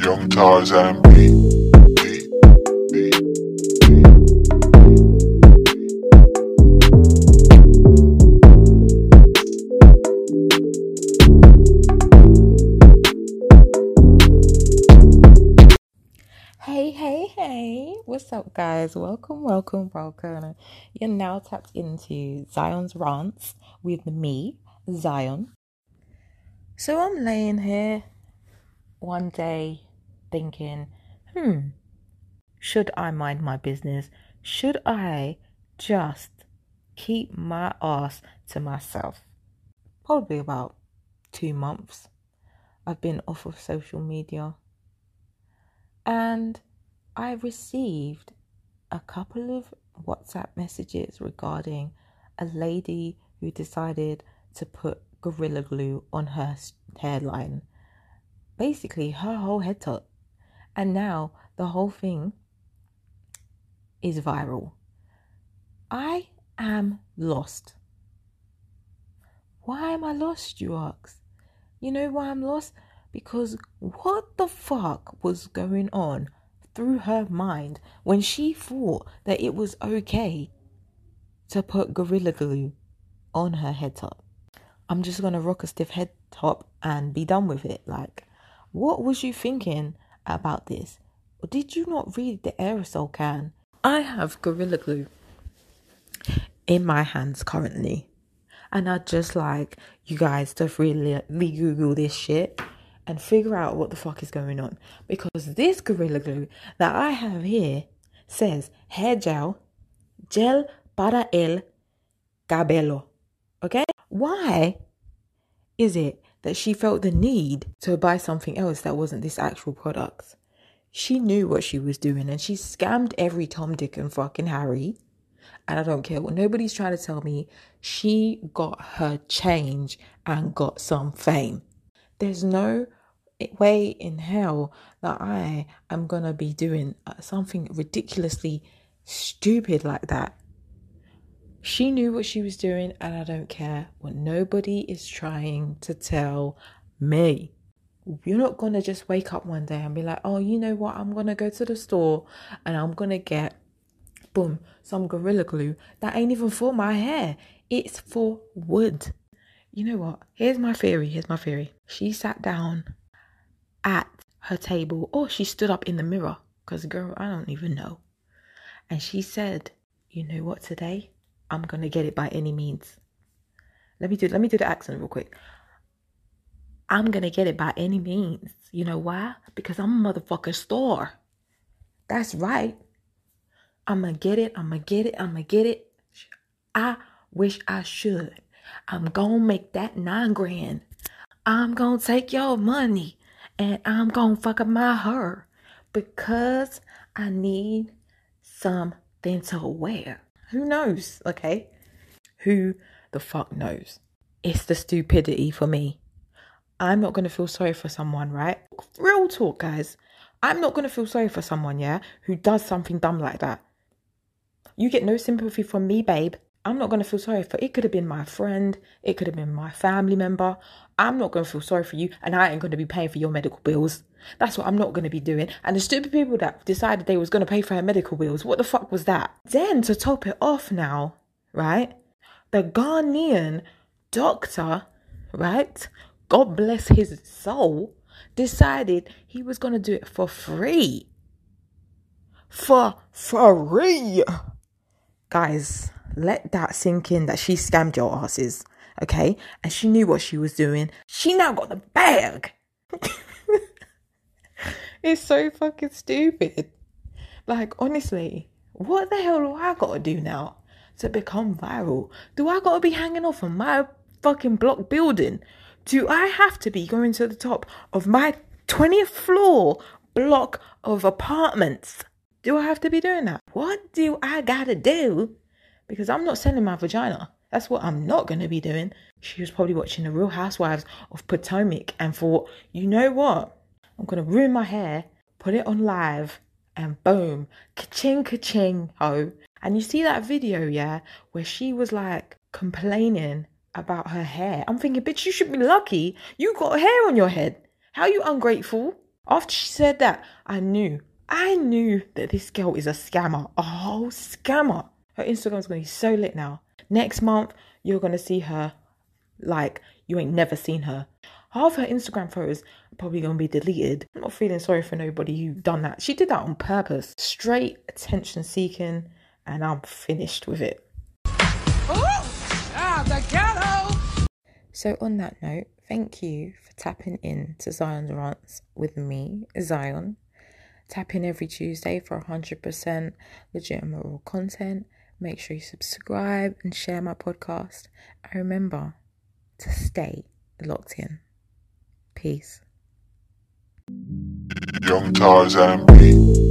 Young Tarzan beat. beat. Hey, hey, hey. What's up, guys? Welcome, welcome, welcome. You're now tapped into Zion's Rants with me, Zion. So I'm laying here one day thinking, hmm, should I mind my business? Should I just keep my ass to myself? Probably about two months. I've been off of social media and I received a couple of WhatsApp messages regarding a lady who decided to put Gorilla Glue on her hairline. Basically, her whole head top. And now the whole thing is viral. I am lost. Why am I lost, you ask? You know why I'm lost? Because what the fuck was going on through her mind when she thought that it was okay to put Gorilla Glue on her head top? I'm just gonna rock a stiff head top and be done with it. Like, what was you thinking about this? Did you not read the aerosol can? I have Gorilla Glue in my hands currently. And I'd just like you guys to really, really Google this shit and figure out what the fuck is going on. Because this Gorilla Glue that I have here says hair gel, gel para el cabello. Okay? Why is it that she felt the need to buy something else that wasn't this actual product? She knew what she was doing and she scammed every Tom, Dick, and fucking Harry and I don't care what nobody's trying to tell me. She got her change and got some fame. There's no way in hell that I am gonna be doing uh, something ridiculously stupid like that. She knew what she was doing, and I don't care what nobody is trying to tell me. You're not gonna just wake up one day and be like, oh, you know what? I'm gonna go to the store and I'm gonna get boom, some gorilla glue that ain't even for my hair. It's for wood. You know what? Here's my theory. Here's my theory. She sat down at her table or she stood up in the mirror because, girl, I don't even know. And she said, You know what, today? I'm to get it by any means. Let me do let me do the accent real quick. I'm gonna get it by any means. You know why? Because I'm a motherfucking star. That's right. I'm gonna get it. I'm gonna get it. I'm gonna get it. I wish I should. I'm gonna make that nine grand. I'm gonna take your money and I'm gonna fuck up my hair because I need something to wear. Who knows? Okay. Who the fuck knows? It's the stupidity for me. I'm not gonna feel sorry for someone, right? Real talk, guys. I'm not gonna feel sorry for someone, yeah, who does something dumb like that. You get no sympathy from me, babe. I'm not going to feel sorry for it. Could have been my friend. It could have been my family member. I'm not going to feel sorry for you, and I ain't going to be paying for your medical bills. That's what I'm not going to be doing. And the stupid people that decided they was going to pay for her medical bills, what the fuck was that? Then to top it off now, right? The Ghanaian doctor, right? God bless his soul, decided he was going to do it for free. For free guys, let that sink in that she scammed your asses, okay? And she knew what she was doing. She now got the bag. it's so fucking stupid. Like, honestly, what the hell do I gotta do now to become viral? Do I gotta be hanging off on my fucking block building? Do I have to be going to the top of my 20th floor block of apartments? Do I have to be doing that? What do I gotta do? Because I'm not selling my vagina. That's what I'm not gonna be doing. She was probably watching The Real Housewives of Potomac and thought, you know what? I'm gonna ruin my hair, put it on live, and boom, ka-ching, ka-ching, ho. And you see that video, yeah, where she was like complaining about her hair. I'm thinking, bitch, you should be lucky. You got hair on your head. How you ungrateful? After she said that, I knew, I knew that this girl is a scammer, a whole scammer. Her Instagram's gonna be so lit now. Next month, you're gonna see her like you ain't never seen her. Half her Instagram photos are probably gonna be deleted. I'm not feeling sorry for nobody who done that. She did that on purpose. Straight attention seeking, and I'm finished with it. Ah, the ghetto! So, on that note, thank you for tapping in to Zion's Rants with me, Zion. Tap in every Tuesday for 100% legitimate content. Make sure you subscribe and share my podcast. And remember to stay locked in. Peace. Young Tarzan.